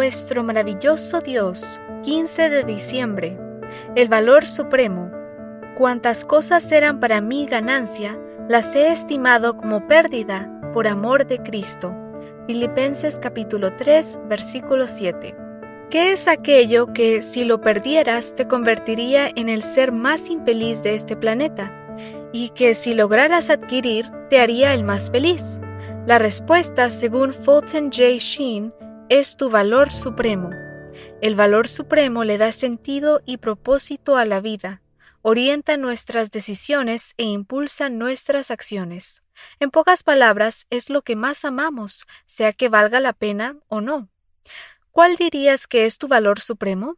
nuestro maravilloso Dios, 15 de diciembre, el valor supremo. Cuantas cosas eran para mí ganancia, las he estimado como pérdida por amor de Cristo. Filipenses capítulo 3, versículo 7. ¿Qué es aquello que si lo perdieras te convertiría en el ser más infeliz de este planeta? Y que si lograras adquirir te haría el más feliz. La respuesta, según Fulton J. Sheen, es tu valor supremo. El valor supremo le da sentido y propósito a la vida, orienta nuestras decisiones e impulsa nuestras acciones. En pocas palabras, es lo que más amamos, sea que valga la pena o no. ¿Cuál dirías que es tu valor supremo?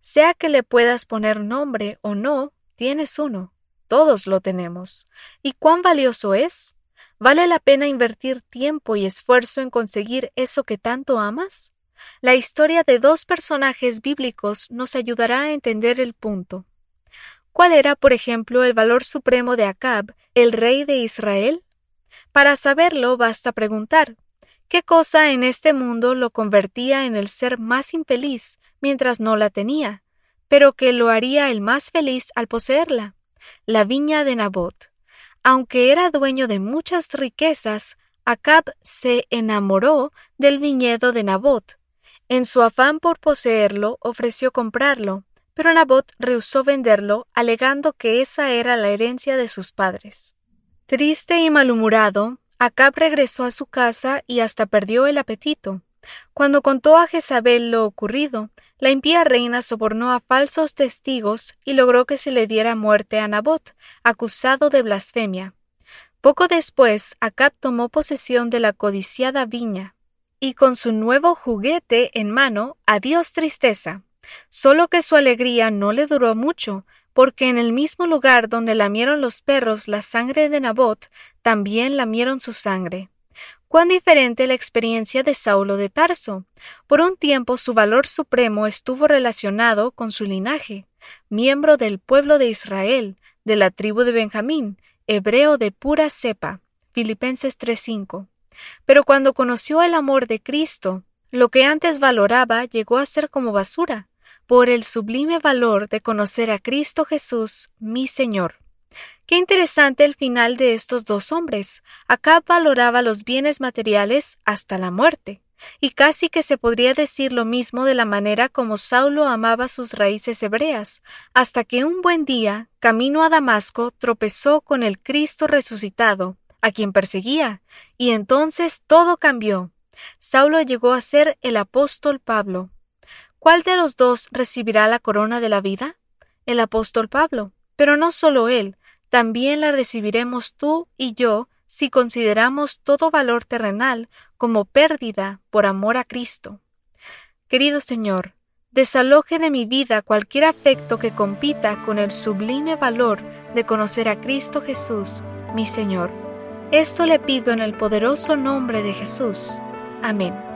Sea que le puedas poner nombre o no, tienes uno. Todos lo tenemos. ¿Y cuán valioso es? ¿Vale la pena invertir tiempo y esfuerzo en conseguir eso que tanto amas? La historia de dos personajes bíblicos nos ayudará a entender el punto. ¿Cuál era, por ejemplo, el valor supremo de Acab, el rey de Israel? Para saberlo basta preguntar, ¿qué cosa en este mundo lo convertía en el ser más infeliz mientras no la tenía, pero que lo haría el más feliz al poseerla? La viña de Nabot. Aunque era dueño de muchas riquezas, Acab se enamoró del viñedo de Nabot. En su afán por poseerlo, ofreció comprarlo, pero Nabot rehusó venderlo, alegando que esa era la herencia de sus padres. Triste y malhumorado, Acab regresó a su casa y hasta perdió el apetito. Cuando contó a Jezabel lo ocurrido, la impía reina sobornó a falsos testigos y logró que se le diera muerte a Nabot, acusado de blasfemia. Poco después, Acab tomó posesión de la codiciada viña, y con su nuevo juguete en mano, adiós tristeza. Solo que su alegría no le duró mucho, porque en el mismo lugar donde lamieron los perros la sangre de Nabot, también lamieron su sangre. Cuán diferente la experiencia de Saulo de Tarso. Por un tiempo su valor supremo estuvo relacionado con su linaje, miembro del pueblo de Israel, de la tribu de Benjamín, hebreo de pura cepa. Filipenses 3:5. Pero cuando conoció el amor de Cristo, lo que antes valoraba llegó a ser como basura, por el sublime valor de conocer a Cristo Jesús, mi Señor. Qué interesante el final de estos dos hombres. Acab valoraba los bienes materiales hasta la muerte, y casi que se podría decir lo mismo de la manera como Saulo amaba sus raíces hebreas, hasta que un buen día, camino a Damasco, tropezó con el Cristo resucitado, a quien perseguía, y entonces todo cambió. Saulo llegó a ser el apóstol Pablo. ¿Cuál de los dos recibirá la corona de la vida? El apóstol Pablo. Pero no solo él, también la recibiremos tú y yo si consideramos todo valor terrenal como pérdida por amor a Cristo. Querido Señor, desaloje de mi vida cualquier afecto que compita con el sublime valor de conocer a Cristo Jesús, mi Señor. Esto le pido en el poderoso nombre de Jesús. Amén.